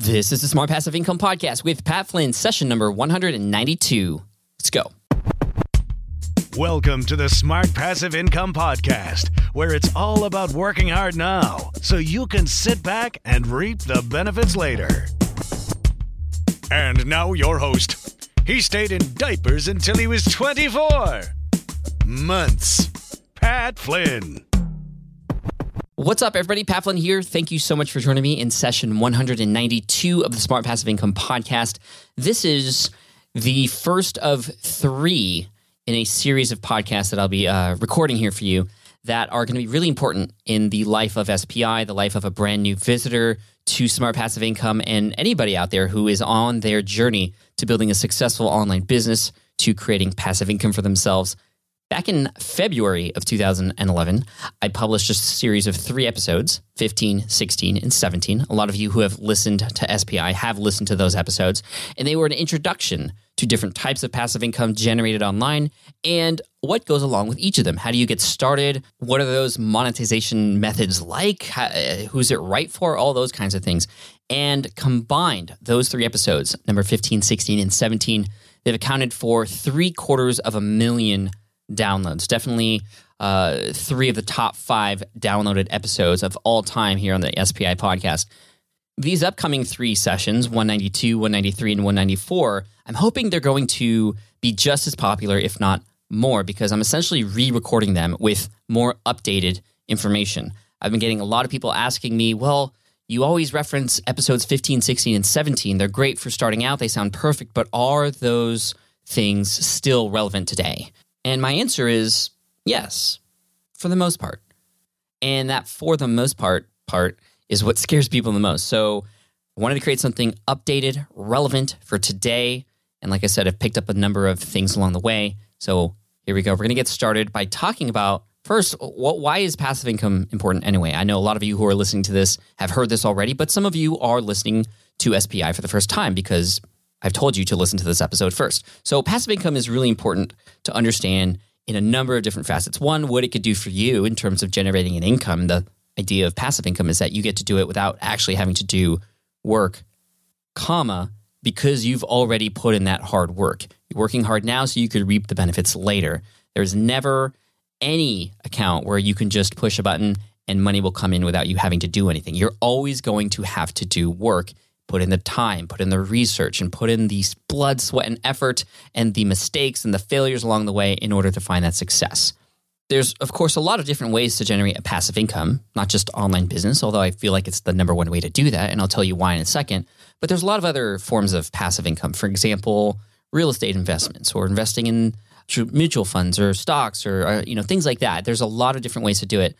This is the Smart Passive Income Podcast with Pat Flynn, session number 192. Let's go. Welcome to the Smart Passive Income Podcast, where it's all about working hard now so you can sit back and reap the benefits later. And now, your host. He stayed in diapers until he was 24 months. Pat Flynn. What's up, everybody? Pat Flynn here. Thank you so much for joining me in session 192 of the Smart Passive Income Podcast. This is the first of three in a series of podcasts that I'll be uh, recording here for you that are going to be really important in the life of SPI, the life of a brand new visitor to Smart Passive Income, and anybody out there who is on their journey to building a successful online business, to creating passive income for themselves. Back in February of 2011, I published a series of three episodes 15, 16, and 17. A lot of you who have listened to SPI have listened to those episodes, and they were an introduction to different types of passive income generated online and what goes along with each of them. How do you get started? What are those monetization methods like? Uh, who's it right for? All those kinds of things. And combined, those three episodes, number 15, 16, and 17, they've accounted for three quarters of a million downloads. Definitely uh, three of the top five downloaded episodes of all time here on the SPI podcast. These upcoming three sessions, 192, 193, and 194, I'm hoping they're going to be just as popular, if not more, because I'm essentially re recording them with more updated information. I've been getting a lot of people asking me, well, you always reference episodes 15, 16, and 17. They're great for starting out, they sound perfect, but are those things still relevant today? And my answer is yes, for the most part. And that for the most part part is what scares people the most. So I wanted to create something updated, relevant for today. And like I said, I've picked up a number of things along the way. So here we go. We're going to get started by talking about first, what, why is passive income important anyway? I know a lot of you who are listening to this have heard this already, but some of you are listening to SPI for the first time because I've told you to listen to this episode first. So, passive income is really important to understand in a number of different facets. One, what it could do for you in terms of generating an income. The idea of passive income is that you get to do it without actually having to do work, comma, because you've already put in that hard work. You're working hard now so you could reap the benefits later. There's never any account where you can just push a button and money will come in without you having to do anything. You're always going to have to do work put in the time, put in the research, and put in the blood, sweat, and effort, and the mistakes and the failures along the way in order to find that success. There's, of course, a lot of different ways to generate a passive income, not just online business, although I feel like it's the number one way to do that, and I'll tell you why in a second. But there's a lot of other forms of passive income. For example, real estate investments or investing in mutual funds or stocks or, or you know things like that. There's a lot of different ways to do it,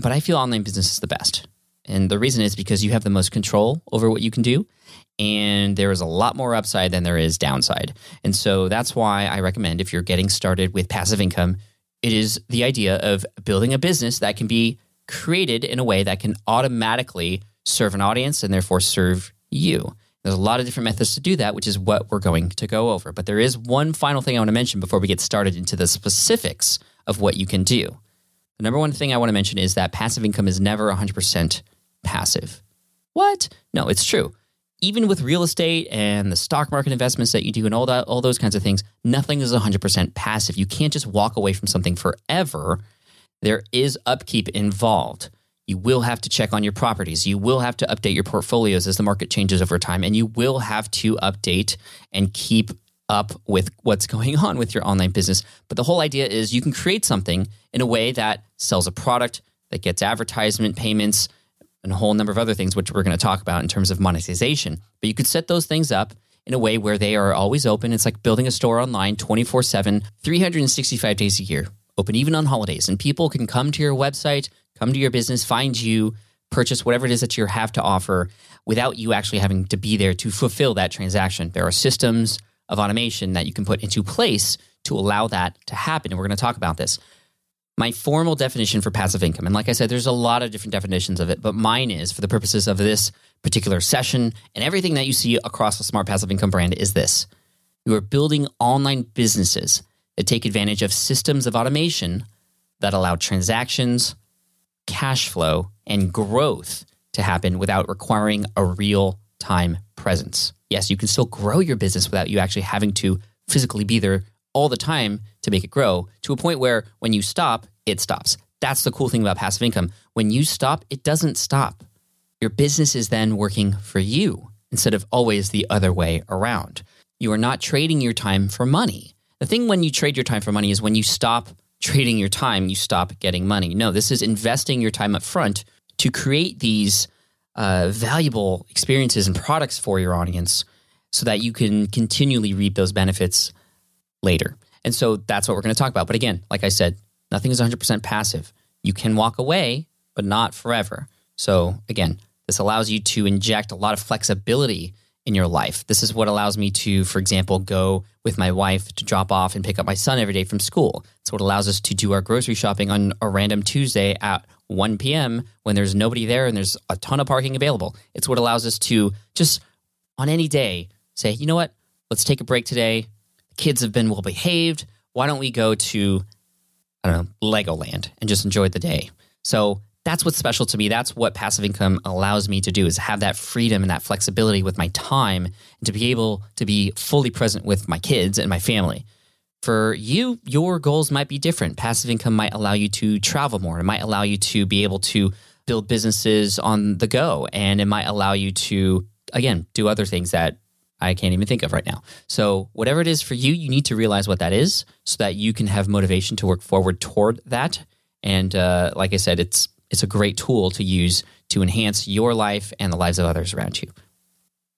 but I feel online business is the best. And the reason is because you have the most control over what you can do. And there is a lot more upside than there is downside. And so that's why I recommend if you're getting started with passive income, it is the idea of building a business that can be created in a way that can automatically serve an audience and therefore serve you. There's a lot of different methods to do that, which is what we're going to go over. But there is one final thing I want to mention before we get started into the specifics of what you can do. The number one thing I want to mention is that passive income is never 100% passive. What? No, it's true. Even with real estate and the stock market investments that you do and all that all those kinds of things, nothing is 100% passive. You can't just walk away from something forever. There is upkeep involved. You will have to check on your properties. You will have to update your portfolios as the market changes over time. And you will have to update and keep up with what's going on with your online business. But the whole idea is you can create something in a way that sells a product, that gets advertisement payments, and a whole number of other things, which we're going to talk about in terms of monetization. But you could set those things up in a way where they are always open. It's like building a store online 24 7, 365 days a year, open even on holidays. And people can come to your website, come to your business, find you, purchase whatever it is that you have to offer without you actually having to be there to fulfill that transaction. There are systems of automation that you can put into place to allow that to happen. And we're going to talk about this. My formal definition for passive income, and like I said, there's a lot of different definitions of it, but mine is for the purposes of this particular session and everything that you see across the Smart Passive Income brand is this. You are building online businesses that take advantage of systems of automation that allow transactions, cash flow, and growth to happen without requiring a real time presence. Yes, you can still grow your business without you actually having to physically be there all the time to make it grow to a point where when you stop, it stops. That's the cool thing about passive income. When you stop, it doesn't stop. Your business is then working for you instead of always the other way around. You are not trading your time for money. The thing when you trade your time for money is when you stop trading your time, you stop getting money. No, this is investing your time up front to create these uh, valuable experiences and products for your audience so that you can continually reap those benefits later. And so that's what we're going to talk about. But again, like I said, nothing is 100% passive. You can walk away, but not forever. So again, this allows you to inject a lot of flexibility in your life. This is what allows me to, for example, go with my wife to drop off and pick up my son every day from school. It's what allows us to do our grocery shopping on a random Tuesday at 1 p.m. when there's nobody there and there's a ton of parking available. It's what allows us to just on any day say, you know what, let's take a break today kids have been well behaved. Why don't we go to, I don't know, Legoland and just enjoy the day? So that's what's special to me. That's what passive income allows me to do is have that freedom and that flexibility with my time and to be able to be fully present with my kids and my family. For you, your goals might be different. Passive income might allow you to travel more. It might allow you to be able to build businesses on the go. And it might allow you to, again, do other things that I can't even think of right now. So, whatever it is for you, you need to realize what that is so that you can have motivation to work forward toward that. And uh, like I said, it's it's a great tool to use to enhance your life and the lives of others around you.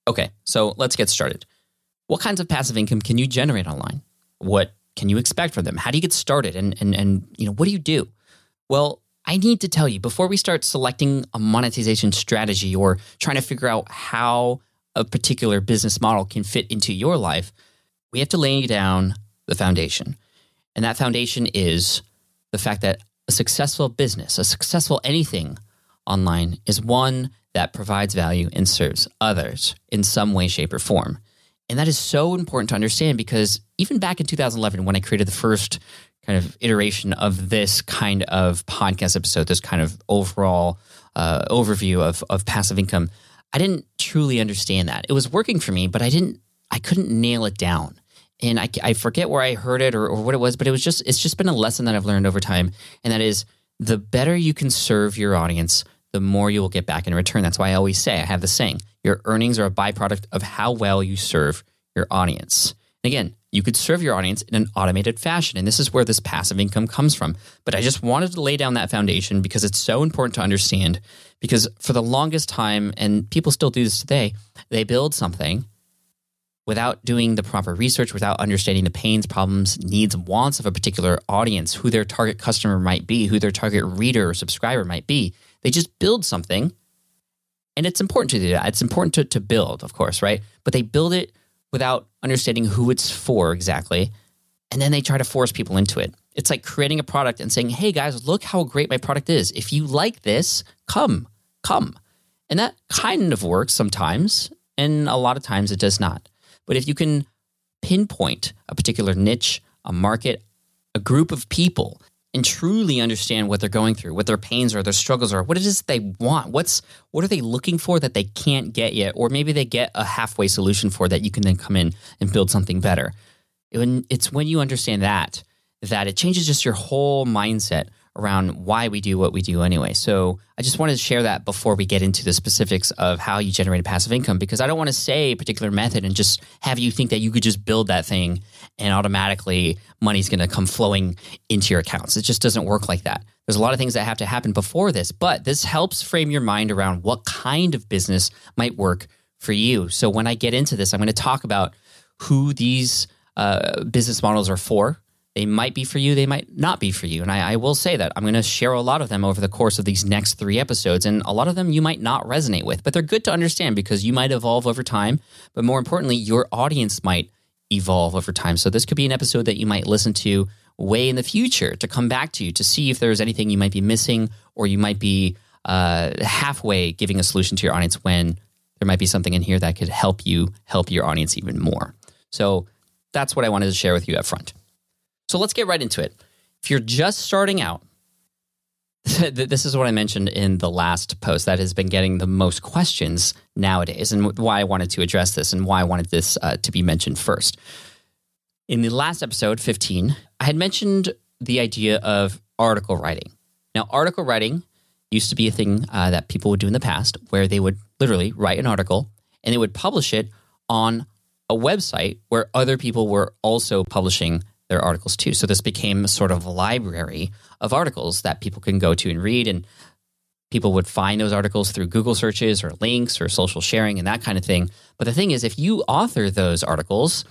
Okay, so let's get started. What kinds of passive income can you generate online? What can you expect from them? How do you get started? And and and you know, what do you do? Well, I need to tell you before we start selecting a monetization strategy or trying to figure out how a particular business model can fit into your life, we have to lay down the foundation. And that foundation is the fact that a successful business, a successful anything online, is one that provides value and serves others in some way, shape, or form. And that is so important to understand because even back in 2011, when I created the first kind of iteration of this kind of podcast episode, this kind of overall uh, overview of, of passive income, I didn't truly understand that. It was working for me, but I didn't, I couldn't nail it down. And I, I forget where I heard it or, or what it was, but it was just, it's just been a lesson that I've learned over time. And that is the better you can serve your audience, the more you will get back in return. That's why I always say, I have the saying, your earnings are a byproduct of how well you serve your audience. And again, you could serve your audience in an automated fashion. And this is where this passive income comes from. But I just wanted to lay down that foundation because it's so important to understand. Because for the longest time, and people still do this today, they build something without doing the proper research, without understanding the pains, problems, needs, and wants of a particular audience, who their target customer might be, who their target reader or subscriber might be. They just build something. And it's important to do that. It's important to, to build, of course, right? But they build it without understanding who it's for exactly. And then they try to force people into it. It's like creating a product and saying, hey guys, look how great my product is. If you like this, come, come. And that kind of works sometimes. And a lot of times it does not. But if you can pinpoint a particular niche, a market, a group of people, and truly understand what they're going through, what their pains are, their struggles are, what it is they want, what's what are they looking for that they can't get yet, or maybe they get a halfway solution for that you can then come in and build something better. It's when you understand that that it changes just your whole mindset around why we do what we do anyway. So I just wanted to share that before we get into the specifics of how you generate a passive income because I don't want to say a particular method and just have you think that you could just build that thing and automatically money's going to come flowing into your accounts. It just doesn't work like that. There's a lot of things that have to happen before this, but this helps frame your mind around what kind of business might work for you. So when I get into this, I'm going to talk about who these uh, business models are for they might be for you, they might not be for you. And I, I will say that I'm going to share a lot of them over the course of these next three episodes. And a lot of them you might not resonate with, but they're good to understand because you might evolve over time. But more importantly, your audience might evolve over time. So this could be an episode that you might listen to way in the future to come back to you to see if there's anything you might be missing or you might be uh, halfway giving a solution to your audience when there might be something in here that could help you help your audience even more. So that's what I wanted to share with you up front. So let's get right into it. If you're just starting out, this is what I mentioned in the last post that has been getting the most questions nowadays, and why I wanted to address this and why I wanted this uh, to be mentioned first. In the last episode, 15, I had mentioned the idea of article writing. Now, article writing used to be a thing uh, that people would do in the past where they would literally write an article and they would publish it on a website where other people were also publishing their articles too. So this became a sort of a library of articles that people can go to and read. And people would find those articles through Google searches or links or social sharing and that kind of thing. But the thing is, if you author those articles,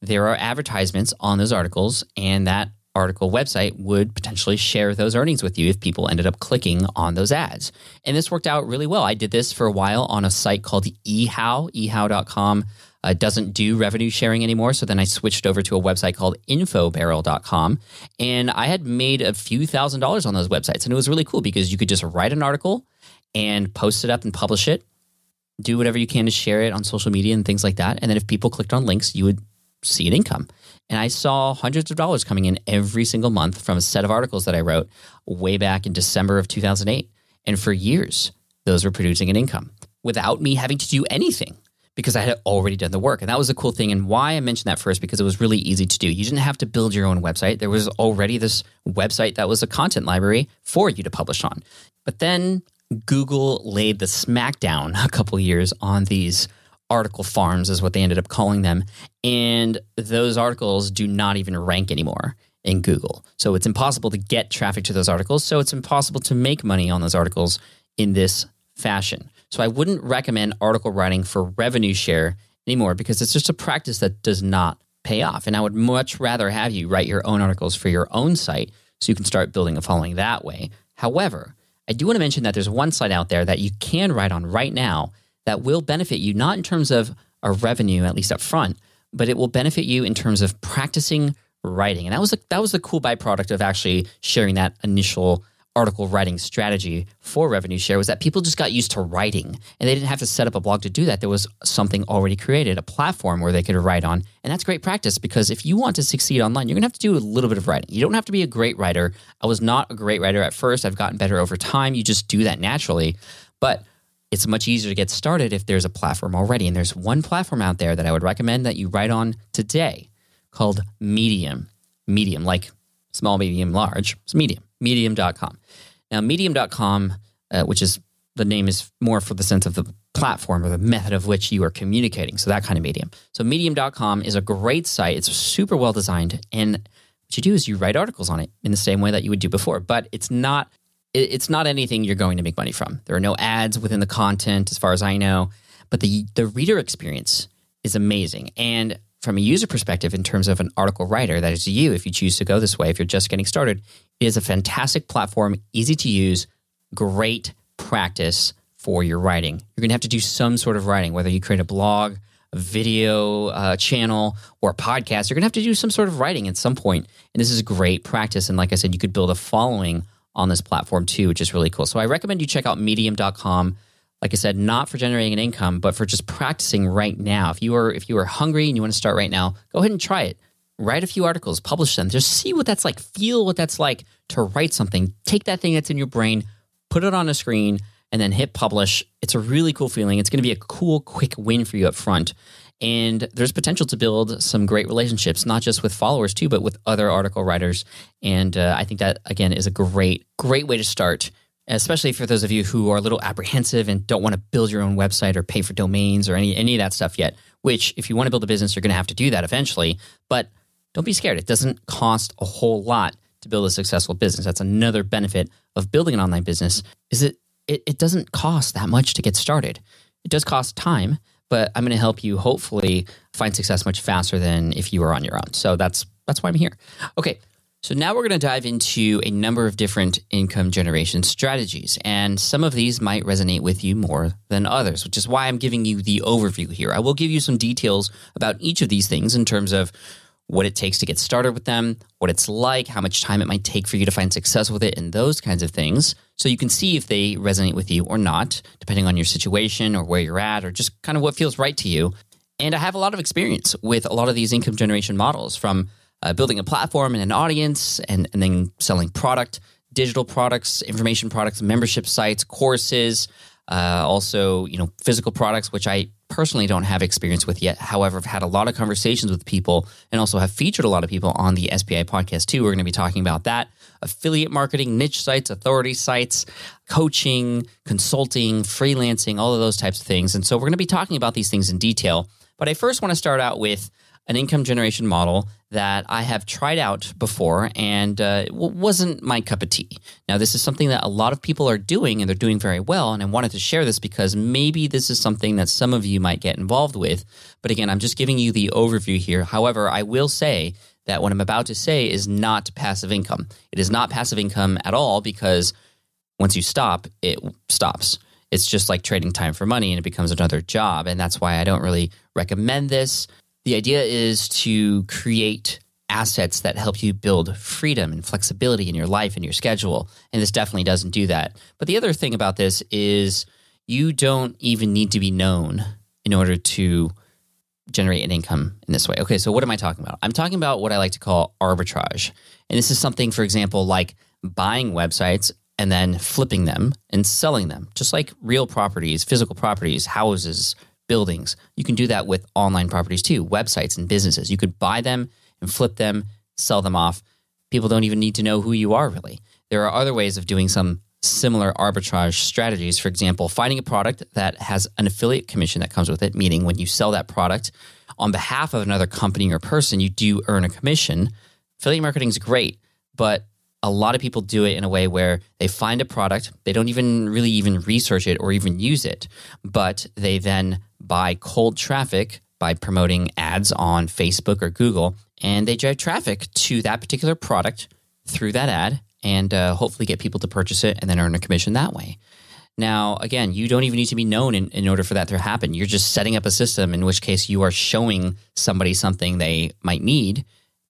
there are advertisements on those articles, and that article website would potentially share those earnings with you if people ended up clicking on those ads. And this worked out really well. I did this for a while on a site called ehow, ehow.com uh, doesn't do revenue sharing anymore. So then I switched over to a website called infobarrel.com. And I had made a few thousand dollars on those websites. And it was really cool because you could just write an article and post it up and publish it, do whatever you can to share it on social media and things like that. And then if people clicked on links, you would see an income. And I saw hundreds of dollars coming in every single month from a set of articles that I wrote way back in December of 2008. And for years, those were producing an income without me having to do anything because I had already done the work. And that was a cool thing. And why I mentioned that first, because it was really easy to do. You didn't have to build your own website. There was already this website that was a content library for you to publish on. But then Google laid the smackdown a couple years on these article farms, is what they ended up calling them. And those articles do not even rank anymore in Google. So it's impossible to get traffic to those articles. So it's impossible to make money on those articles in this fashion. So I wouldn't recommend article writing for revenue share anymore because it's just a practice that does not pay off. And I would much rather have you write your own articles for your own site so you can start building a following that way. However, I do want to mention that there's one site out there that you can write on right now that will benefit you, not in terms of a revenue, at least up front, but it will benefit you in terms of practicing writing. And that was a, that was the cool byproduct of actually sharing that initial article writing strategy for revenue share was that people just got used to writing and they didn't have to set up a blog to do that. There was something already created, a platform where they could write on. And that's great practice because if you want to succeed online, you're going to have to do a little bit of writing. You don't have to be a great writer. I was not a great writer at first. I've gotten better over time. You just do that naturally. But it's much easier to get started if there's a platform already. And there's one platform out there that I would recommend that you write on today called Medium. Medium, like small, medium, large. It's Medium medium.com. Now, medium.com, uh, which is the name is more for the sense of the platform or the method of which you are communicating. So, that kind of medium. So, medium.com is a great site. It's super well designed. And what you do is you write articles on it in the same way that you would do before, but it's not. It's not anything you're going to make money from. There are no ads within the content, as far as I know, but the the reader experience is amazing. And from a user perspective, in terms of an article writer, that is you, if you choose to go this way, if you're just getting started, it is a fantastic platform, easy to use, great practice for your writing. You're going to have to do some sort of writing, whether you create a blog, a video uh, channel, or a podcast. You're going to have to do some sort of writing at some point. And this is great practice. And like I said, you could build a following on this platform too, which is really cool. So I recommend you check out medium.com like I said, not for generating an income, but for just practicing right now. If you are if you are hungry and you want to start right now, go ahead and try it. Write a few articles, publish them. Just see what that's like. Feel what that's like to write something. Take that thing that's in your brain, put it on a screen, and then hit publish. It's a really cool feeling. It's going to be a cool, quick win for you up front. And there's potential to build some great relationships, not just with followers too, but with other article writers. And uh, I think that again is a great, great way to start especially for those of you who are a little apprehensive and don't want to build your own website or pay for domains or any any of that stuff yet. Which, if you want to build a business, you're going to have to do that eventually. But don't be scared; it doesn't cost a whole lot to build a successful business. That's another benefit of building an online business. Is it it, it doesn't cost that much to get started. It does cost time, but I'm going to help you hopefully find success much faster than if you were on your own. So that's that's why I'm here. Okay, so now we're going to dive into a number of different income generation strategies. And some of these might resonate with you more than others, which is why I'm giving you the overview here. I will give you some details about each of these things in terms of what it takes to get started with them, what it's like, how much time it might take for you to find success with it, and those kinds of things. So you can see if they resonate with you or not, depending on your situation or where you're at, or just kind of what feels right to you. And I have a lot of experience with a lot of these income generation models from uh, building a platform and an audience, and, and then selling product, digital products, information products, membership sites, courses, uh, also you know physical products, which I personally don't have experience with yet. However, I've had a lot of conversations with people, and also have featured a lot of people on the SPI podcast too. We're going to be talking about that affiliate marketing, niche sites, authority sites, coaching, consulting, freelancing, all of those types of things. And so we're going to be talking about these things in detail. But I first want to start out with an income generation model that I have tried out before and uh, wasn't my cup of tea. Now, this is something that a lot of people are doing and they're doing very well. And I wanted to share this because maybe this is something that some of you might get involved with. But again, I'm just giving you the overview here. However, I will say that what I'm about to say is not passive income. It is not passive income at all because once you stop, it stops. It's just like trading time for money and it becomes another job. And that's why I don't really recommend this. The idea is to create assets that help you build freedom and flexibility in your life and your schedule. And this definitely doesn't do that. But the other thing about this is you don't even need to be known in order to generate an income in this way. Okay, so what am I talking about? I'm talking about what I like to call arbitrage. And this is something, for example, like buying websites and then flipping them and selling them, just like real properties, physical properties, houses, buildings. You can do that with online properties too, websites and businesses. You could buy them and flip them, sell them off. People don't even need to know who you are really. There are other ways of doing some similar arbitrage strategies. For example, finding a product that has an affiliate commission that comes with it, meaning when you sell that product on behalf of another company or person, you do earn a commission. Affiliate marketing is great, but a lot of people do it in a way where they find a product, they don't even really even research it or even use it, but they then buy cold traffic by promoting ads on Facebook or Google, and they drive traffic to that particular product through that ad and uh, hopefully get people to purchase it and then earn a commission that way. Now, again, you don't even need to be known in, in order for that to happen. You're just setting up a system in which case you are showing somebody something they might need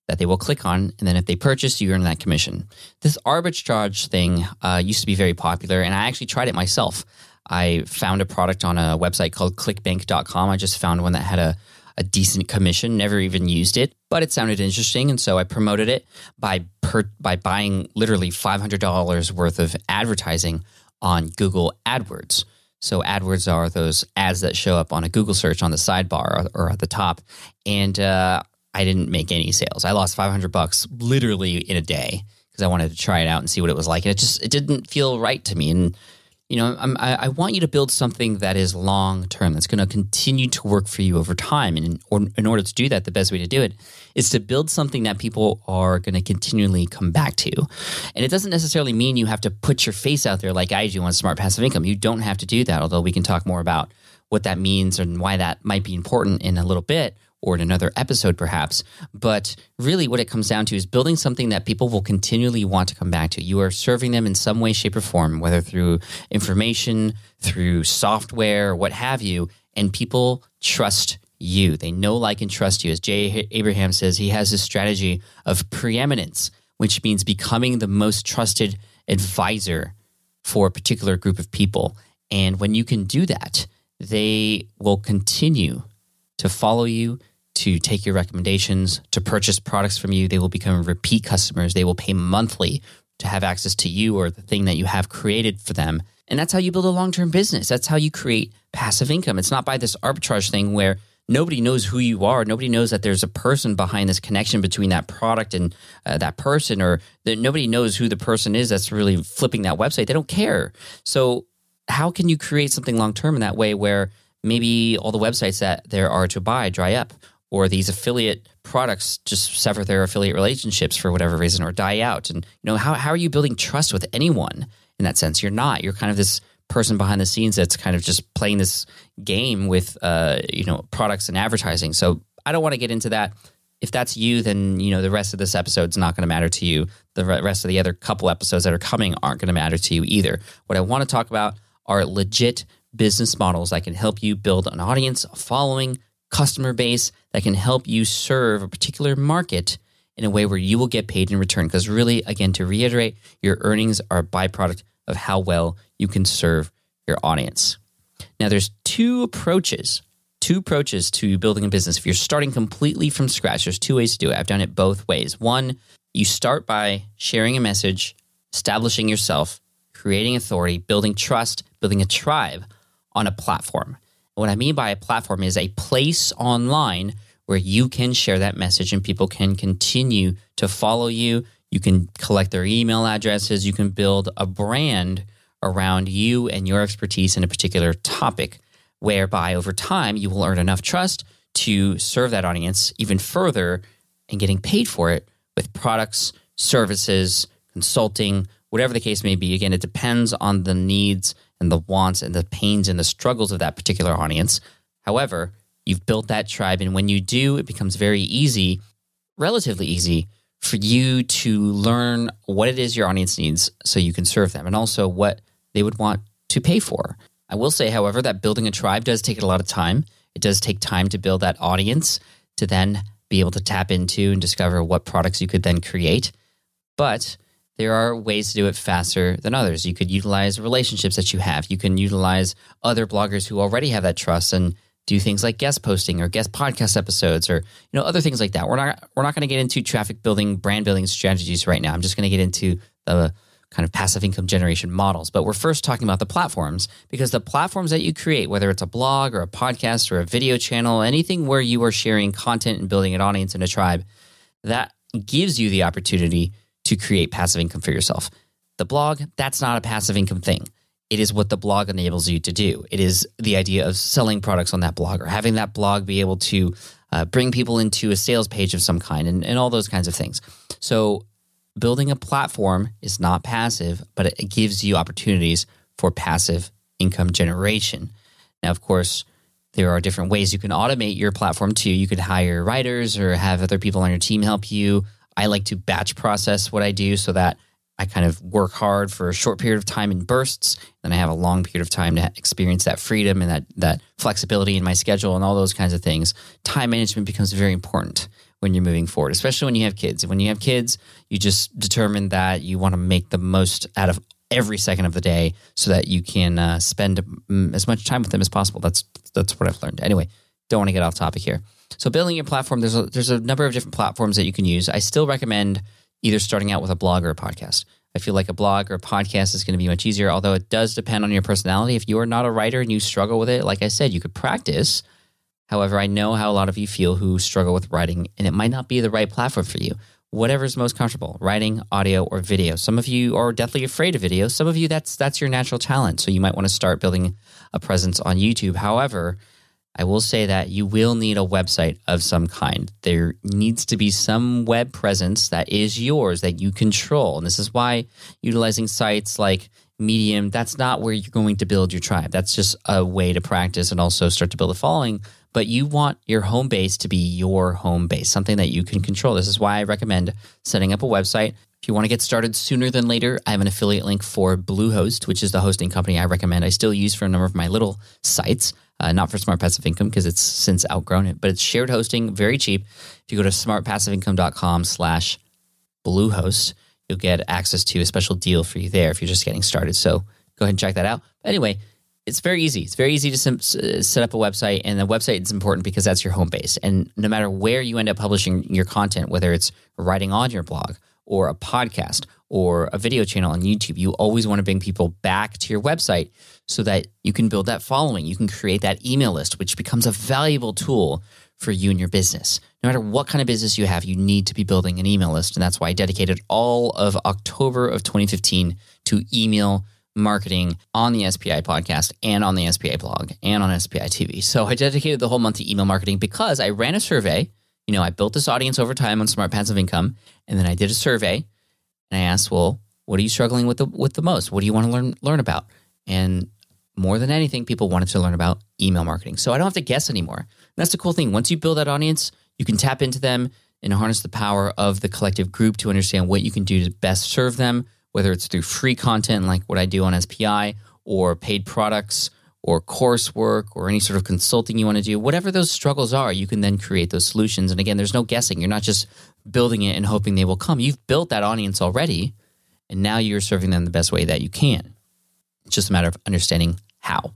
that they will click on. And then if they purchase, you earn that commission. This arbitrage thing uh, used to be very popular, and I actually tried it myself. I found a product on a website called clickbank.com. I just found one that had a, a decent commission, never even used it, but it sounded interesting. And so I promoted it by, per, by buying literally $500 worth of advertising on Google AdWords. So AdWords are those ads that show up on a Google search on the sidebar or, at the top. And uh, I didn't make any sales. I lost 500 bucks literally in a day because I wanted to try it out and see what it was like. And it just, it didn't feel right to me. And you know, I, I want you to build something that is long term, that's going to continue to work for you over time. And in, or, in order to do that, the best way to do it is to build something that people are going to continually come back to. And it doesn't necessarily mean you have to put your face out there like I do on Smart Passive Income. You don't have to do that, although we can talk more about what that means and why that might be important in a little bit or in another episode, perhaps. But really, what it comes down to is building something that people will continually want to come back to. You are serving them in some way, shape, or form, whether through information, through software, what have you, and people trust you. They know, like, and trust you. As Jay Abraham says, he has this strategy of preeminence, which means becoming the most trusted advisor for a particular group of people. And when you can do that, they will continue to follow you, to take your recommendations, to purchase products from you. They will become repeat customers. They will pay monthly to have access to you or the thing that you have created for them. And that's how you build a long term business. That's how you create passive income. It's not by this arbitrage thing where nobody knows who you are. Nobody knows that there's a person behind this connection between that product and uh, that person, or that nobody knows who the person is that's really flipping that website. They don't care. So, how can you create something long term in that way where maybe all the websites that there are to buy dry up, or these affiliate products just sever their affiliate relationships for whatever reason or die out? And you know, how how are you building trust with anyone in that sense? You're not. You're kind of this person behind the scenes that's kind of just playing this game with uh, you know products and advertising. So I don't want to get into that. If that's you, then you know the rest of this episode is not going to matter to you. The rest of the other couple episodes that are coming aren't going to matter to you either. What I want to talk about are legit business models that can help you build an audience, a following, customer base that can help you serve a particular market in a way where you will get paid in return. Because really, again, to reiterate, your earnings are a byproduct of how well you can serve your audience. Now, there's two approaches, two approaches to building a business. If you're starting completely from scratch, there's two ways to do it. I've done it both ways. One, you start by sharing a message, establishing yourself, creating authority, building trust, building a tribe on a platform. What I mean by a platform is a place online where you can share that message and people can continue to follow you. You can collect their email addresses. You can build a brand around you and your expertise in a particular topic, whereby over time you will earn enough trust to serve that audience even further and getting paid for it with products, services, consulting, whatever the case may be. Again, it depends on the needs and the wants and the pains and the struggles of that particular audience. However, you've built that tribe. And when you do, it becomes very easy, relatively easy, for you to learn what it is your audience needs so you can serve them and also what they would want to pay for. I will say, however, that building a tribe does take a lot of time. It does take time to build that audience to then be able to tap into and discover what products you could then create. But there are ways to do it faster than others. You could utilize relationships that you have. You can utilize other bloggers who already have that trust and do things like guest posting or guest podcast episodes or you know other things like that. We're not we're not going to get into traffic building, brand building strategies right now. I'm just going to get into the kind of passive income generation models. But we're first talking about the platforms because the platforms that you create, whether it's a blog or a podcast or a video channel, anything where you are sharing content and building an audience and a tribe, that gives you the opportunity to create passive income for yourself. The blog, that's not a passive income thing. It is what the blog enables you to do. It is the idea of selling products on that blog or having that blog be able to uh, bring people into a sales page of some kind and, and all those kinds of things. So, building a platform is not passive, but it gives you opportunities for passive income generation. Now, of course, there are different ways you can automate your platform too. You could hire writers or have other people on your team help you. I like to batch process what I do so that I kind of work hard for a short period of time in bursts, then I have a long period of time to experience that freedom and that that flexibility in my schedule and all those kinds of things. Time management becomes very important when you're moving forward, especially when you have kids. When you have kids, you just determine that you want to make the most out of every second of the day so that you can uh, spend as much time with them as possible. That's that's what I've learned. Anyway, don't want to get off topic here. So building your platform, there's a, there's a number of different platforms that you can use. I still recommend either starting out with a blog or a podcast. I feel like a blog or a podcast is going to be much easier, although it does depend on your personality. If you are not a writer and you struggle with it, like I said, you could practice. However, I know how a lot of you feel who struggle with writing, and it might not be the right platform for you. Whatever's most comfortable, writing, audio, or video. Some of you are deathly afraid of video. Some of you, that's that's your natural talent. So you might want to start building a presence on YouTube. However, I will say that you will need a website of some kind. There needs to be some web presence that is yours that you control. And this is why utilizing sites like Medium, that's not where you're going to build your tribe. That's just a way to practice and also start to build a following. But you want your home base to be your home base, something that you can control. This is why I recommend setting up a website. If you want to get started sooner than later, I have an affiliate link for Bluehost, which is the hosting company I recommend. I still use for a number of my little sites uh, not for Smart Passive Income because it's since outgrown it, but it's shared hosting, very cheap. If you go to smartpassiveincome.com slash Bluehost, you'll get access to a special deal for you there if you're just getting started. So go ahead and check that out. Anyway, it's very easy. It's very easy to sim- set up a website, and the website is important because that's your home base. And no matter where you end up publishing your content, whether it's writing on your blog or a podcast or a video channel on YouTube, you always want to bring people back to your website so that you can build that following. You can create that email list, which becomes a valuable tool for you and your business. No matter what kind of business you have, you need to be building an email list. And that's why I dedicated all of October of 2015 to email marketing on the SPI podcast and on the SPI blog and on SPI TV. So I dedicated the whole month to email marketing because I ran a survey. You know, I built this audience over time on Smart Passive Income, and then I did a survey and I asked, well, what are you struggling with the with the most? What do you want to learn learn about? And more than anything, people wanted to learn about email marketing. So I don't have to guess anymore. And that's the cool thing. Once you build that audience, you can tap into them and harness the power of the collective group to understand what you can do to best serve them, whether it's through free content like what I do on SPI or paid products or coursework or any sort of consulting you want to do, whatever those struggles are, you can then create those solutions. And again, there's no guessing. You're not just building it and hoping they will come. You've built that audience already, and now you're serving them the best way that you can. It's just a matter of understanding how.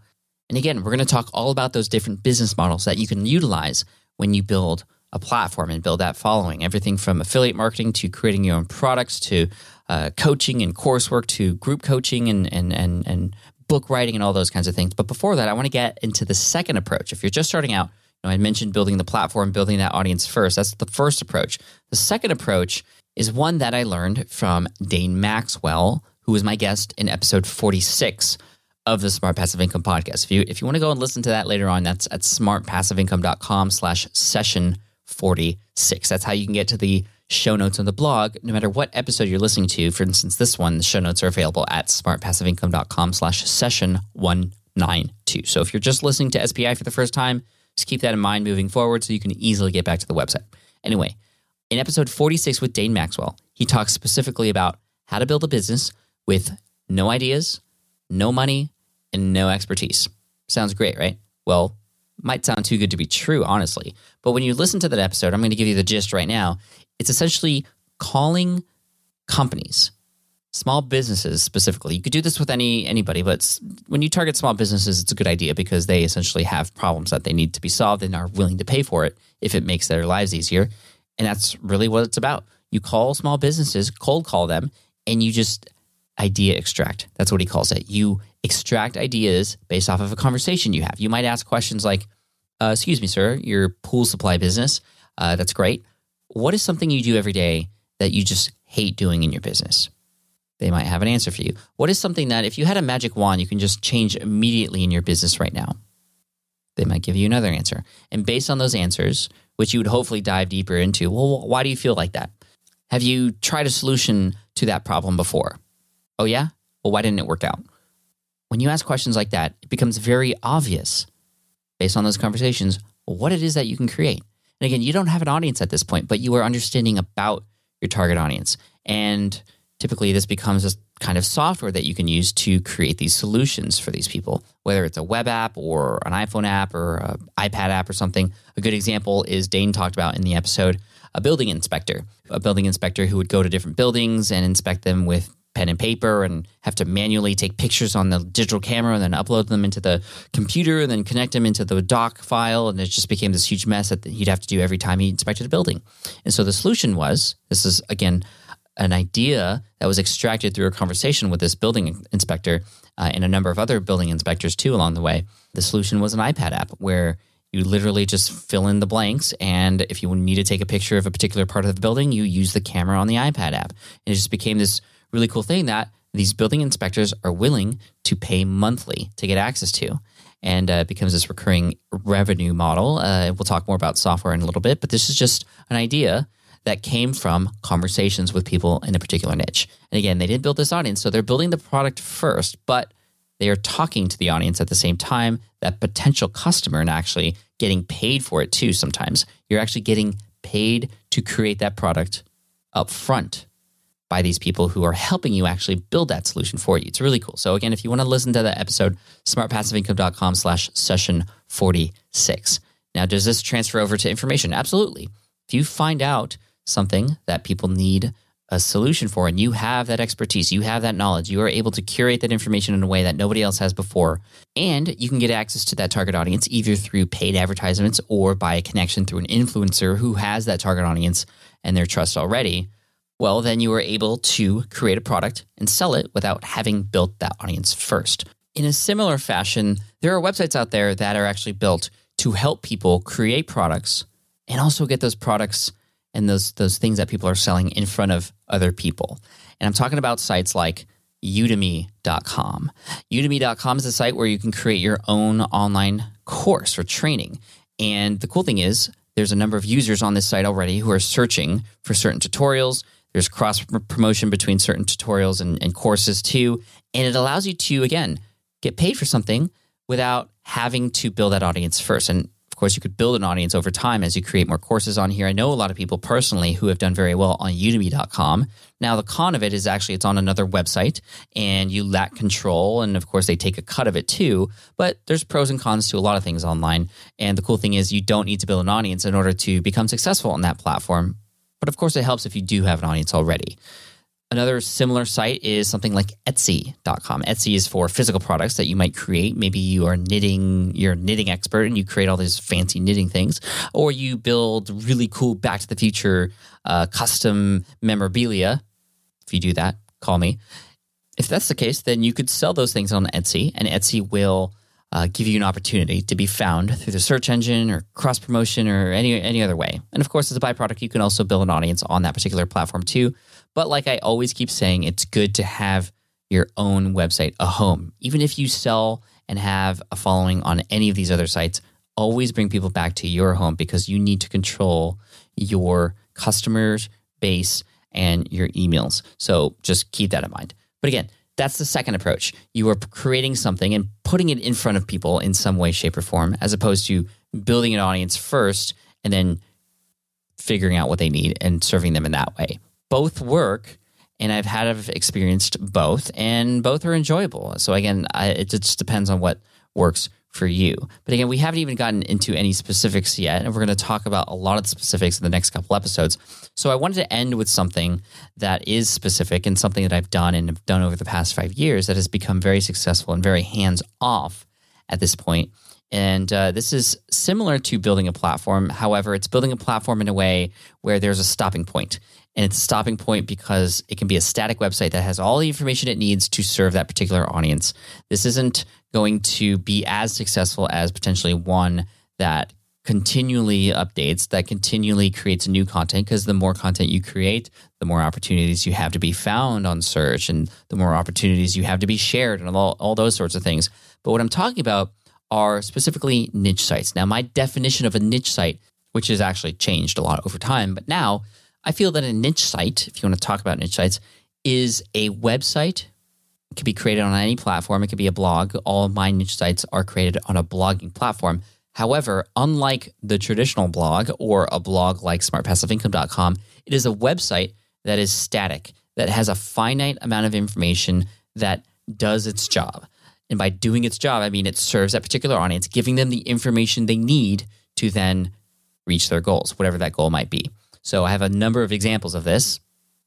And again, we're going to talk all about those different business models that you can utilize when you build a platform and build that following. Everything from affiliate marketing to creating your own products to uh, coaching and coursework to group coaching and, and, and, and book writing and all those kinds of things. But before that, I want to get into the second approach. If you're just starting out, know, I mentioned building the platform, building that audience first. That's the first approach. The second approach is one that I learned from Dane Maxwell, who was my guest in episode 46 of the Smart Passive Income podcast. If you if you want to go and listen to that later on, that's at smartpassiveincome.com slash session 46. That's how you can get to the show notes on the blog, no matter what episode you're listening to. For instance, this one, the show notes are available at smartpassiveincome.com slash session 192. So if you're just listening to SPI for the first time, just keep that in mind moving forward so you can easily get back to the website. Anyway, in episode 46 with Dane Maxwell, he talks specifically about how to build a business with no ideas, no money, and no expertise. Sounds great, right? Well, might sound too good to be true, honestly. But when you listen to that episode, I'm going to give you the gist right now. It's essentially calling companies, small businesses specifically. You could do this with any anybody, but when you target small businesses, it's a good idea because they essentially have problems that they need to be solved and are willing to pay for it if it makes their lives easier. And that's really what it's about. You call small businesses, cold call them, and you just idea extract. That's what he calls it. You extract ideas based off of a conversation you have. You might ask questions like, uh, Excuse me, sir, your pool supply business. Uh, that's great. What is something you do every day that you just hate doing in your business? They might have an answer for you. What is something that if you had a magic wand, you can just change immediately in your business right now? They might give you another answer. And based on those answers, which you would hopefully dive deeper into, well, why do you feel like that? Have you tried a solution to that problem before? Oh, yeah? Well, why didn't it work out? When you ask questions like that, it becomes very obvious based on those conversations what it is that you can create. And again, you don't have an audience at this point, but you are understanding about your target audience. And typically, this becomes a kind of software that you can use to create these solutions for these people, whether it's a web app or an iPhone app or an iPad app or something. A good example is Dane talked about in the episode a building inspector, a building inspector who would go to different buildings and inspect them with pen and paper and have to manually take pictures on the digital camera and then upload them into the computer and then connect them into the doc file. And it just became this huge mess that he'd have to do every time he inspected a building. And so the solution was this is, again, an idea that was extracted through a conversation with this building inspector uh, and a number of other building inspectors too along the way. The solution was an iPad app where you literally just fill in the blanks. And if you need to take a picture of a particular part of the building, you use the camera on the iPad app. And it just became this really cool thing that these building inspectors are willing to pay monthly to get access to. And uh, becomes this recurring revenue model. Uh, we'll talk more about software in a little bit, but this is just an idea that came from conversations with people in a particular niche. And again, they didn't build this audience, so they're building the product first, but they are talking to the audience at the same time, that potential customer, and actually getting paid for it too sometimes. You're actually getting paid to create that product up front by these people who are helping you actually build that solution for you. It's really cool. So again, if you want to listen to that episode, smartpassiveincome.com slash session 46. Now, does this transfer over to information? Absolutely. If you find out something that people need a solution for and you have that expertise, you have that knowledge, you are able to curate that information in a way that nobody else has before. And you can get access to that target audience either through paid advertisements or by a connection through an influencer who has that target audience and their trust already. Well, then you are able to create a product and sell it without having built that audience first. In a similar fashion, there are websites out there that are actually built to help people create products and also get those products and those those things that people are selling in front of other people. And I'm talking about sites like udemy.com. udemy.com is a site where you can create your own online course or training. And the cool thing is there's a number of users on this site already who are searching for certain tutorials. There's cross promotion between certain tutorials and, and courses too. And it allows you to, again, get paid for something without having to build that audience first. And course, you could build an audience over time as you create more courses on here. I know a lot of people personally who have done very well on udemy.com. Now, the con of it is actually it's on another website and you lack control. And of course, they take a cut of it too. But there's pros and cons to a lot of things online. And the cool thing is, you don't need to build an audience in order to become successful on that platform. But of course, it helps if you do have an audience already. Another similar site is something like Etsy.com. Etsy is for physical products that you might create. Maybe you are knitting, you're a knitting expert and you create all these fancy knitting things, or you build really cool Back to the Future uh, custom memorabilia. If you do that, call me. If that's the case, then you could sell those things on Etsy, and Etsy will uh, give you an opportunity to be found through the search engine or cross promotion or any any other way. And of course, as a byproduct, you can also build an audience on that particular platform too. But like I always keep saying, it's good to have your own website, a home. Even if you sell and have a following on any of these other sites, always bring people back to your home because you need to control your customers base and your emails. So just keep that in mind. But again, that's the second approach. You are creating something and putting it in front of people in some way, shape, or form, as opposed to building an audience first and then figuring out what they need and serving them in that way both work and I've had I've experienced both, and both are enjoyable. So again, I, it just depends on what works for you. But again, we haven't even gotten into any specifics yet, and we're going to talk about a lot of the specifics in the next couple episodes. So I wanted to end with something that is specific and something that I've done and have done over the past five years that has become very successful and very hands off at this point. And uh, this is similar to building a platform. However, it's building a platform in a way where there's a stopping point and it's a stopping point because it can be a static website that has all the information it needs to serve that particular audience. This isn't going to be as successful as potentially one that continually updates, that continually creates new content because the more content you create, the more opportunities you have to be found on search and the more opportunities you have to be shared and all, all those sorts of things. But what I'm talking about are specifically niche sites. Now, my definition of a niche site, which has actually changed a lot over time, but now I feel that a niche site, if you want to talk about niche sites, is a website. It could be created on any platform. It could be a blog. All my niche sites are created on a blogging platform. However, unlike the traditional blog or a blog like smartpassiveincome.com, it is a website that is static, that has a finite amount of information that does its job. And by doing its job, I mean it serves that particular audience, giving them the information they need to then reach their goals, whatever that goal might be. So I have a number of examples of this.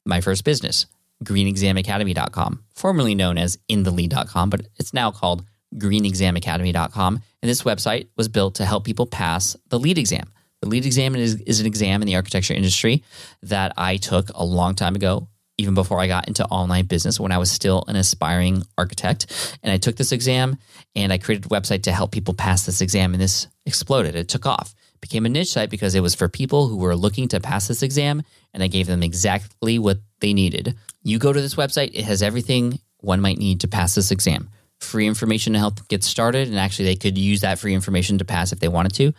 My first business, greenexamacademy.com, formerly known as inthelead.com, but it's now called greenexamacademy.com. And this website was built to help people pass the lead exam. The LEED exam is, is an exam in the architecture industry that I took a long time ago, even before I got into online business when I was still an aspiring architect. And I took this exam and I created a website to help people pass this exam, and this exploded. It took off became a niche site because it was for people who were looking to pass this exam and I gave them exactly what they needed. You go to this website, it has everything one might need to pass this exam. Free information to help get started, and actually, they could use that free information to pass if they wanted to.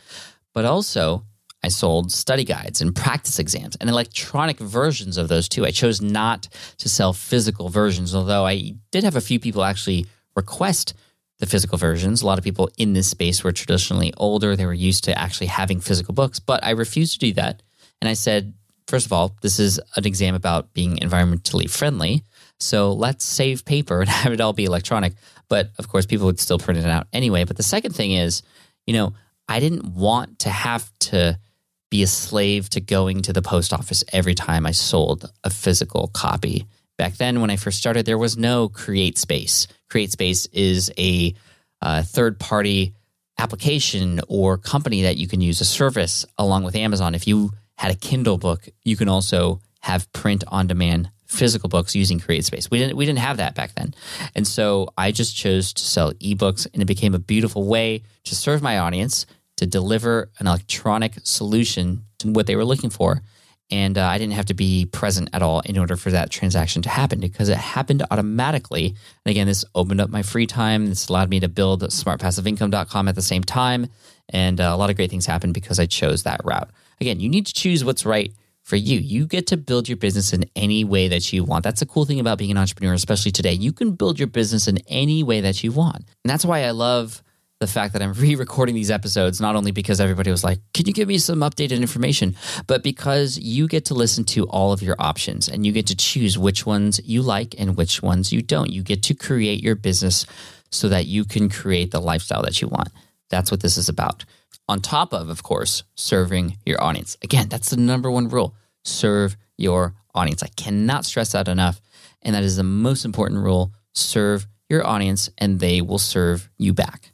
But also, I sold study guides and practice exams and electronic versions of those too. I chose not to sell physical versions, although I did have a few people actually request the physical versions. A lot of people in this space were traditionally older. They were used to actually having physical books, but I refused to do that. And I said, first of all, this is an exam about being environmentally friendly. So let's save paper and have it all be electronic. But of course, people would still print it out anyway. But the second thing is, you know, I didn't want to have to be a slave to going to the post office every time I sold a physical copy. Back then, when I first started, there was no CreateSpace. CreateSpace is a uh, third party application or company that you can use a service along with Amazon. If you had a Kindle book, you can also have print on demand physical books using CreateSpace. We didn't we didn't have that back then. And so I just chose to sell ebooks and it became a beautiful way to serve my audience to deliver an electronic solution to what they were looking for. And uh, I didn't have to be present at all in order for that transaction to happen because it happened automatically. And again, this opened up my free time. This allowed me to build smartpassiveincome.com at the same time. And uh, a lot of great things happened because I chose that route. Again, you need to choose what's right for you. You get to build your business in any way that you want. That's the cool thing about being an entrepreneur, especially today. You can build your business in any way that you want. And that's why I love the fact that I'm re recording these episodes, not only because everybody was like, Can you give me some updated information? but because you get to listen to all of your options and you get to choose which ones you like and which ones you don't. You get to create your business so that you can create the lifestyle that you want. That's what this is about on top of, of course, serving your audience. Again, that's the number one rule serve your audience. I cannot stress that enough. And that is the most important rule serve your audience, and they will serve you back.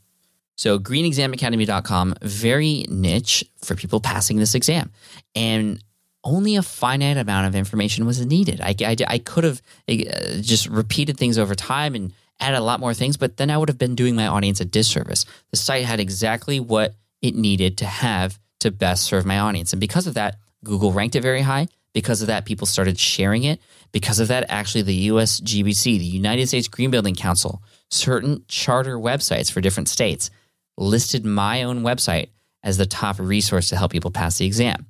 So, greenexamacademy.com, very niche for people passing this exam. And only a finite amount of information was needed. I, I, I could have uh, just repeated things over time and added a lot more things, but then I would have been doing my audience a disservice. The site had exactly what it needed to have to best serve my audience. And because of that, Google ranked it very high. Because of that, people started sharing it. Because of that, actually, the US GBC, the United States Green Building Council, certain charter websites for different states listed my own website as the top resource to help people pass the exam.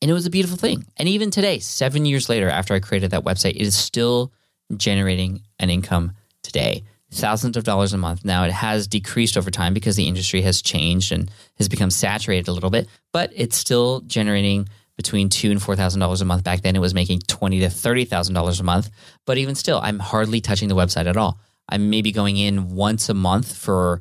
And it was a beautiful thing. And even today, seven years later, after I created that website, it is still generating an income today thousands of dollars a month. Now it has decreased over time because the industry has changed and has become saturated a little bit, but it's still generating between two and four thousand dollars a month. Back then, it was making twenty to thirty thousand dollars a month. But even still, I'm hardly touching the website at all. I'm maybe going in once a month for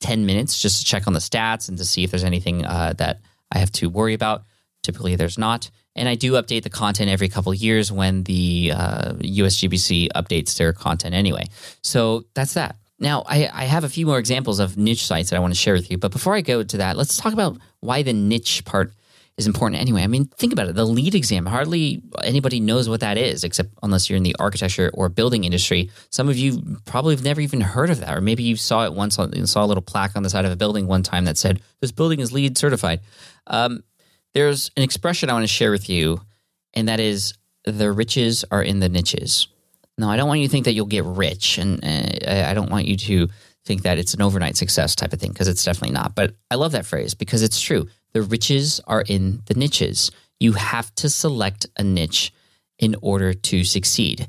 ten minutes just to check on the stats and to see if there's anything uh, that I have to worry about. Typically, there's not. And I do update the content every couple years when the uh, USGBC updates their content anyway. So that's that. Now, I, I, have a few more examples of niche sites that I want to share with you. But before I go to that, let's talk about why the niche part is important anyway. I mean, think about it. The LEED exam, hardly anybody knows what that is, except unless you're in the architecture or building industry. Some of you probably have never even heard of that, or maybe you saw it once and saw a little plaque on the side of a building one time that said, This building is LEED certified. Um, there's an expression I want to share with you, and that is the riches are in the niches. Now, I don't want you to think that you'll get rich, and uh, I don't want you to think that it's an overnight success type of thing because it's definitely not. But I love that phrase because it's true. The riches are in the niches. You have to select a niche in order to succeed.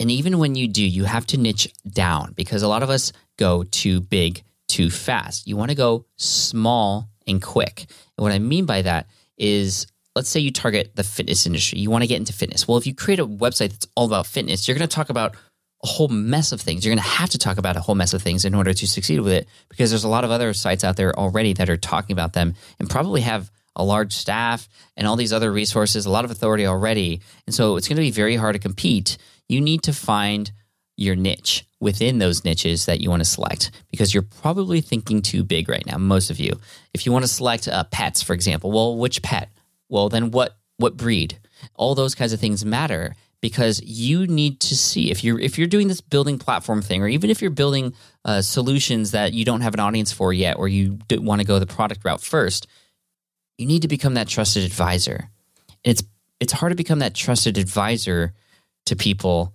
And even when you do, you have to niche down because a lot of us go too big too fast. You want to go small and quick. And what I mean by that is let's say you target the fitness industry. You want to get into fitness. Well, if you create a website that's all about fitness, you're going to talk about a whole mess of things. You're going to have to talk about a whole mess of things in order to succeed with it because there's a lot of other sites out there already that are talking about them and probably have a large staff and all these other resources, a lot of authority already. And so it's going to be very hard to compete. You need to find your niche within those niches that you want to select because you're probably thinking too big right now most of you if you want to select uh, pets for example well which pet well then what what breed all those kinds of things matter because you need to see if you're if you're doing this building platform thing or even if you're building uh, solutions that you don't have an audience for yet or you want to go the product route first you need to become that trusted advisor and it's it's hard to become that trusted advisor to people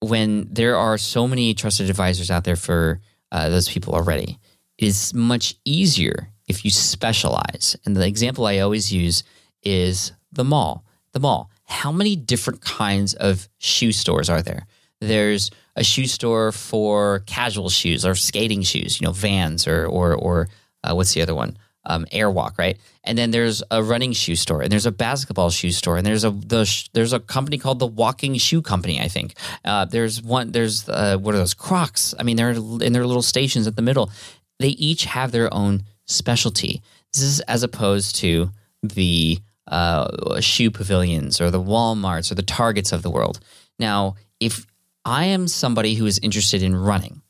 when there are so many trusted advisors out there for uh, those people already, it is much easier if you specialize. And the example I always use is the mall. The mall. How many different kinds of shoe stores are there? There's a shoe store for casual shoes or skating shoes, you know, Vans or or or uh, what's the other one? um, Airwalk, right? And then there's a running shoe store, and there's a basketball shoe store, and there's a the, there's a company called the Walking Shoe Company, I think. Uh, there's one. There's uh, what are those Crocs? I mean, they're in their little stations at the middle. They each have their own specialty. This is as opposed to the uh, shoe pavilions or the Walmarts or the Targets of the world. Now, if I am somebody who is interested in running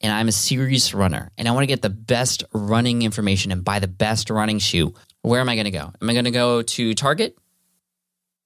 and I'm a serious runner and I want to get the best running information and buy the best running shoe, where am I going to go? Am I going to go to Target?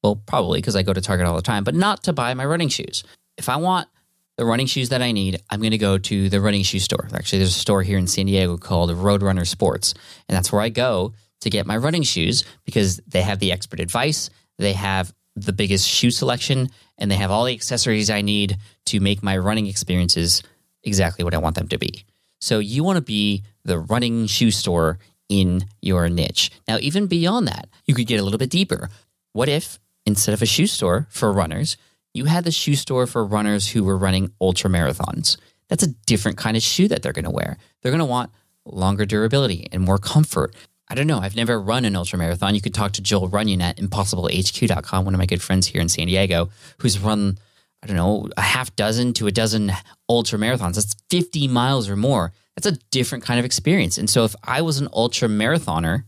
Well, probably because I go to Target all the time, but not to buy my running shoes. If I want the running shoes that I need, I'm going to go to the running shoe store. Actually, there's a store here in San Diego called Roadrunner Sports, and that's where I go to get my running shoes because they have the expert advice, they have the biggest shoe selection, and they have all the accessories I need to make my running experiences exactly what I want them to be. So you want to be the running shoe store in your niche. Now, even beyond that, you could get a little bit deeper. What if instead of a shoe store for runners, you had the shoe store for runners who were running ultra marathons? That's a different kind of shoe that they're going to wear. They're going to want longer durability and more comfort. I don't know. I've never run an ultra marathon. You could talk to Joel Runyon at impossiblehq.com, one of my good friends here in San Diego, who's run, I don't know, a half dozen to a dozen ultra marathons. That's 50 miles or more. That's a different kind of experience. And so if I was an ultra marathoner,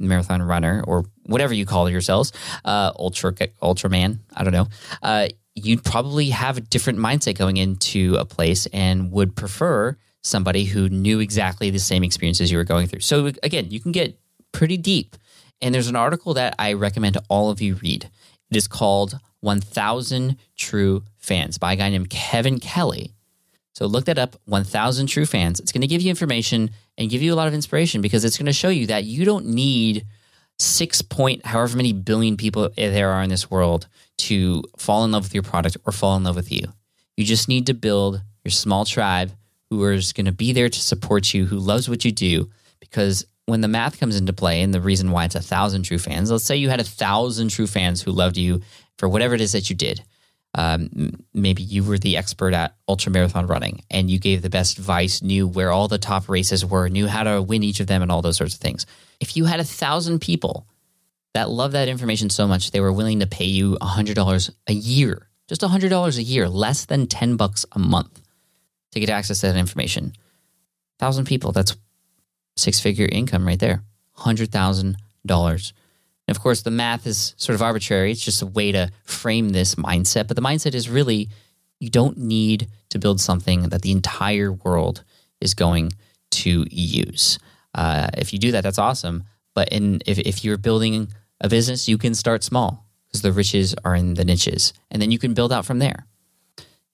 marathon runner, or whatever you call yourselves, uh, ultra Ultraman, I don't know, uh, you'd probably have a different mindset going into a place and would prefer somebody who knew exactly the same experiences you were going through. So again, you can get pretty deep. And there's an article that I recommend to all of you read. It is called 1000 True Fans by a guy named Kevin Kelly. So look that up 1000 True Fans. It's going to give you information and give you a lot of inspiration because it's going to show you that you don't need six point however many billion people there are in this world to fall in love with your product or fall in love with you. You just need to build your small tribe who is going to be there to support you, who loves what you do. Because when the math comes into play and the reason why it's a thousand true fans, let's say you had a thousand true fans who loved you for whatever it is that you did. Um, maybe you were the expert at ultra marathon running and you gave the best advice, knew where all the top races were, knew how to win each of them, and all those sorts of things. If you had a thousand people that love that information so much, they were willing to pay you $100 a year, just $100 a year, less than 10 bucks a month to get access to that information. Thousand people, that's six figure income right there. $100,000. And of course, the math is sort of arbitrary. It's just a way to frame this mindset. But the mindset is really you don't need to build something that the entire world is going to use. Uh, if you do that, that's awesome. But in, if, if you're building a business, you can start small because the riches are in the niches. And then you can build out from there.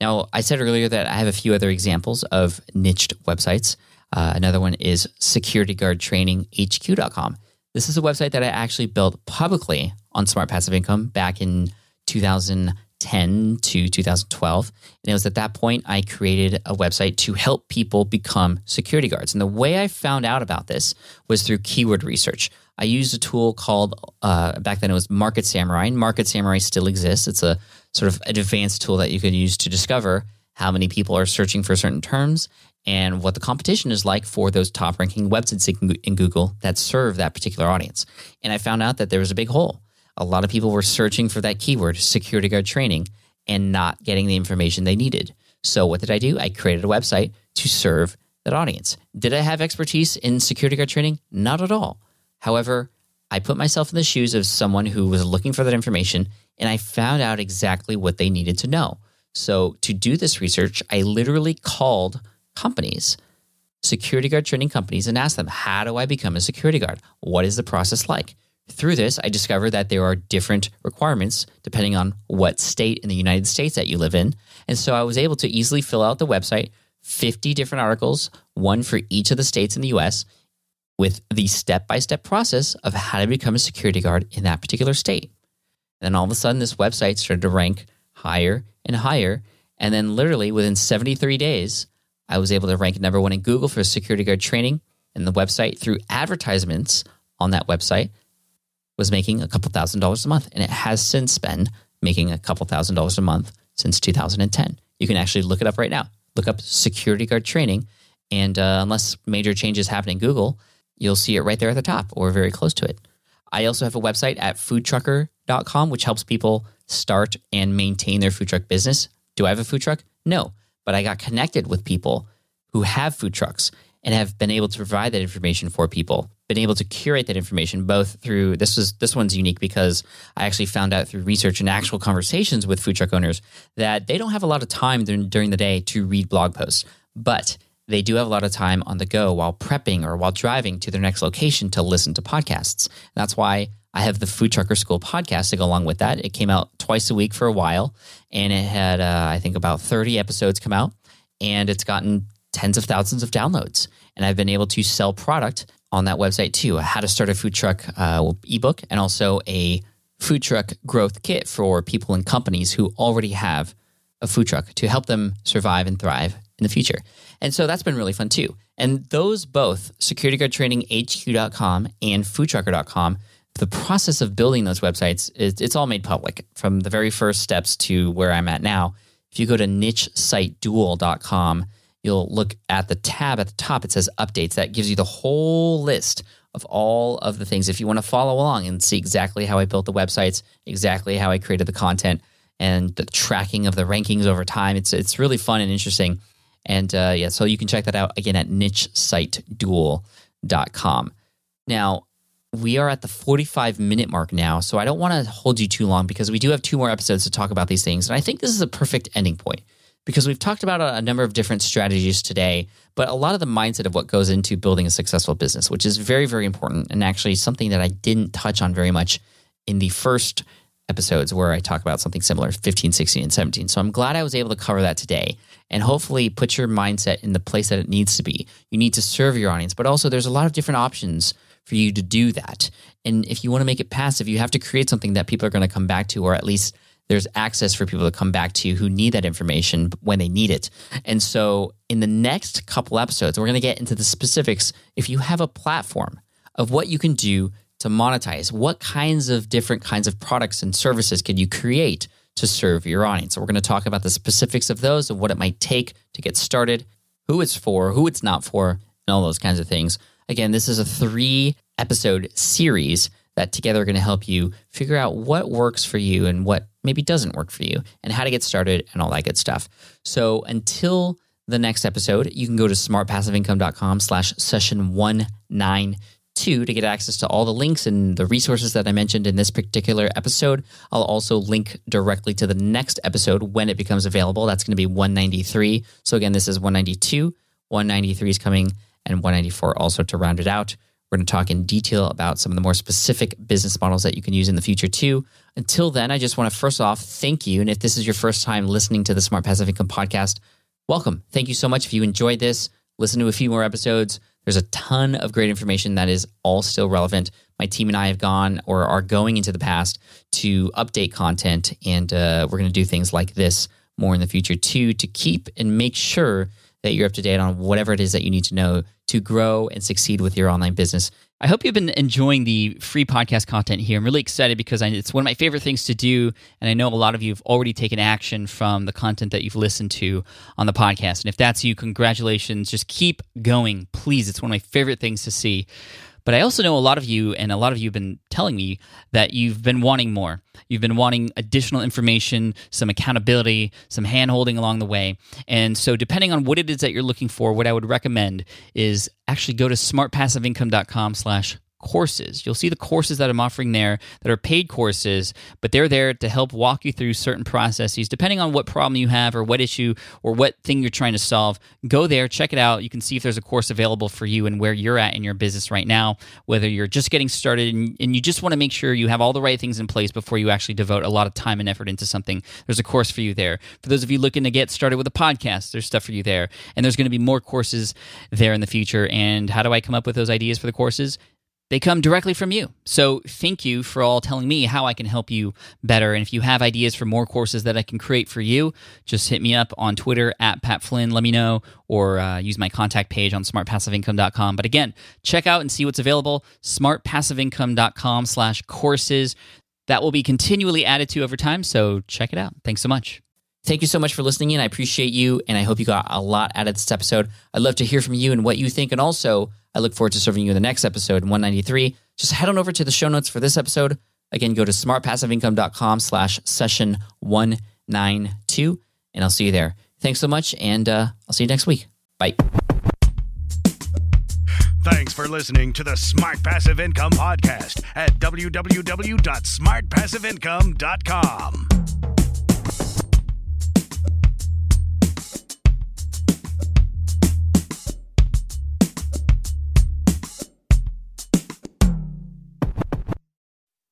Now, I said earlier that I have a few other examples of niched websites. Uh, another one is securityguardtraininghq.com. This is a website that I actually built publicly on Smart Passive Income back in 2010 to 2012. And it was at that point I created a website to help people become security guards. And the way I found out about this was through keyword research. I used a tool called, uh, back then it was Market Samurai. And Market Samurai still exists. It's a sort of an advanced tool that you can use to discover how many people are searching for certain terms and what the competition is like for those top ranking websites in Google that serve that particular audience. And I found out that there was a big hole. A lot of people were searching for that keyword, security guard training, and not getting the information they needed. So, what did I do? I created a website to serve that audience. Did I have expertise in security guard training? Not at all. However, I put myself in the shoes of someone who was looking for that information and I found out exactly what they needed to know. So, to do this research, I literally called companies, security guard training companies, and asked them, How do I become a security guard? What is the process like? Through this, I discovered that there are different requirements depending on what state in the United States that you live in. And so I was able to easily fill out the website, 50 different articles, one for each of the states in the US, with the step by step process of how to become a security guard in that particular state. And then all of a sudden, this website started to rank higher and higher. And then, literally, within 73 days, I was able to rank number one in Google for security guard training. And the website, through advertisements on that website, was making a couple thousand dollars a month. And it has since been making a couple thousand dollars a month since 2010. You can actually look it up right now. Look up security guard training. And uh, unless major changes happen in Google, you'll see it right there at the top or very close to it. I also have a website at foodtrucker.com, which helps people start and maintain their food truck business. Do I have a food truck? No, but I got connected with people who have food trucks and have been able to provide that information for people been able to curate that information both through this was this one's unique because I actually found out through research and actual conversations with food truck owners that they don't have a lot of time during the day to read blog posts, but they do have a lot of time on the go while prepping or while driving to their next location to listen to podcasts. That's why I have the Food Trucker School podcast to go along with that. It came out twice a week for a while, and it had uh, I think about thirty episodes come out, and it's gotten tens of thousands of downloads. And I've been able to sell product on that website too. A how to start a food truck uh, ebook, and also a food truck growth kit for people and companies who already have a food truck to help them survive and thrive in the future. And so that's been really fun too. And those both, securityguardtraininghq.com and foodtrucker.com, the process of building those websites, it's all made public from the very first steps to where I'm at now. If you go to nichesiteduel.com, you'll look at the tab at the top. It says updates. That gives you the whole list of all of the things. If you want to follow along and see exactly how I built the websites, exactly how I created the content, and the tracking of the rankings over time, it's it's really fun and interesting. And uh, yeah, so you can check that out again at nichesiteduel.com. Now, we are at the 45 minute mark now, so I don't want to hold you too long because we do have two more episodes to talk about these things. And I think this is a perfect ending point because we've talked about a, number of different strategies today, but a lot of the mindset of what goes into building a successful business, which is very, very important and actually something that I didn't touch on very much in the first episodes where I talk about something similar 15, 16, and 17. So I'm glad I was able to cover that today and hopefully put your mindset in the place that it needs to be. You need to serve your audience, but also there's a lot of different options for you to do that. And if you want to make it passive, you have to create something that people are going to come back to, or at least there's access for people to come back to who need that information when they need it. And so, in the next couple episodes, we're going to get into the specifics. If you have a platform of what you can do to monetize, what kinds of different kinds of products and services can you create to serve your audience? So, we're going to talk about the specifics of those and what it might take to get started, who it's for, who it's not for, and all those kinds of things. Again, this is a three episode series that together are going to help you figure out what works for you and what maybe doesn't work for you and how to get started and all that good stuff. So until the next episode, you can go to smartpassiveincome.com slash session 192 to get access to all the links and the resources that I mentioned in this particular episode. I'll also link directly to the next episode when it becomes available. That's going to be 193. So again, this is 192. 193 is coming and 194 also to round it out. We're going to talk in detail about some of the more specific business models that you can use in the future too. Until then, I just want to first off thank you. And if this is your first time listening to the Smart Passive Income podcast, welcome. Thank you so much. If you enjoyed this, listen to a few more episodes. There's a ton of great information that is all still relevant. My team and I have gone or are going into the past to update content, and uh, we're going to do things like this more in the future too to keep and make sure that you're up to date on whatever it is that you need to know to grow and succeed with your online business. I hope you've been enjoying the free podcast content here. I'm really excited because I, it's one of my favorite things to do. And I know a lot of you have already taken action from the content that you've listened to on the podcast. And if that's you, congratulations. Just keep going, please. It's one of my favorite things to see. But I also know a lot of you, and a lot of you have been telling me that you've been wanting more. You've been wanting additional information, some accountability, some hand holding along the way. And so, depending on what it is that you're looking for, what I would recommend is actually go to smartpassiveincome.com slash courses. You'll see the courses that I'm offering there that are paid courses, but they're there to help walk you through certain processes depending on what problem you have or what issue or what thing you're trying to solve. Go there, check it out. You can see if there's a course available for you and where you're at in your business right now, whether you're just getting started and, and you just want to make sure you have all the right things in place before you actually devote a lot of time and effort into something. There's a course for you there. For those of you looking to get started with a podcast, there's stuff for you there. And there's going to be more courses there in the future. And how do I come up with those ideas for the courses? They come directly from you. So thank you for all telling me how I can help you better. And if you have ideas for more courses that I can create for you, just hit me up on Twitter at Pat Flynn. Let me know, or uh, use my contact page on smartpassiveincome.com. But again, check out and see what's available. Smartpassiveincome.com slash courses. That will be continually added to over time. So check it out. Thanks so much. Thank you so much for listening in. I appreciate you, and I hope you got a lot out of this episode. I'd love to hear from you and what you think. And also, I look forward to serving you in the next episode, 193. Just head on over to the show notes for this episode. Again, go to smartpassiveincome.com slash session 192, and I'll see you there. Thanks so much, and uh, I'll see you next week. Bye. Thanks for listening to the Smart Passive Income Podcast at www.smartpassiveincome.com.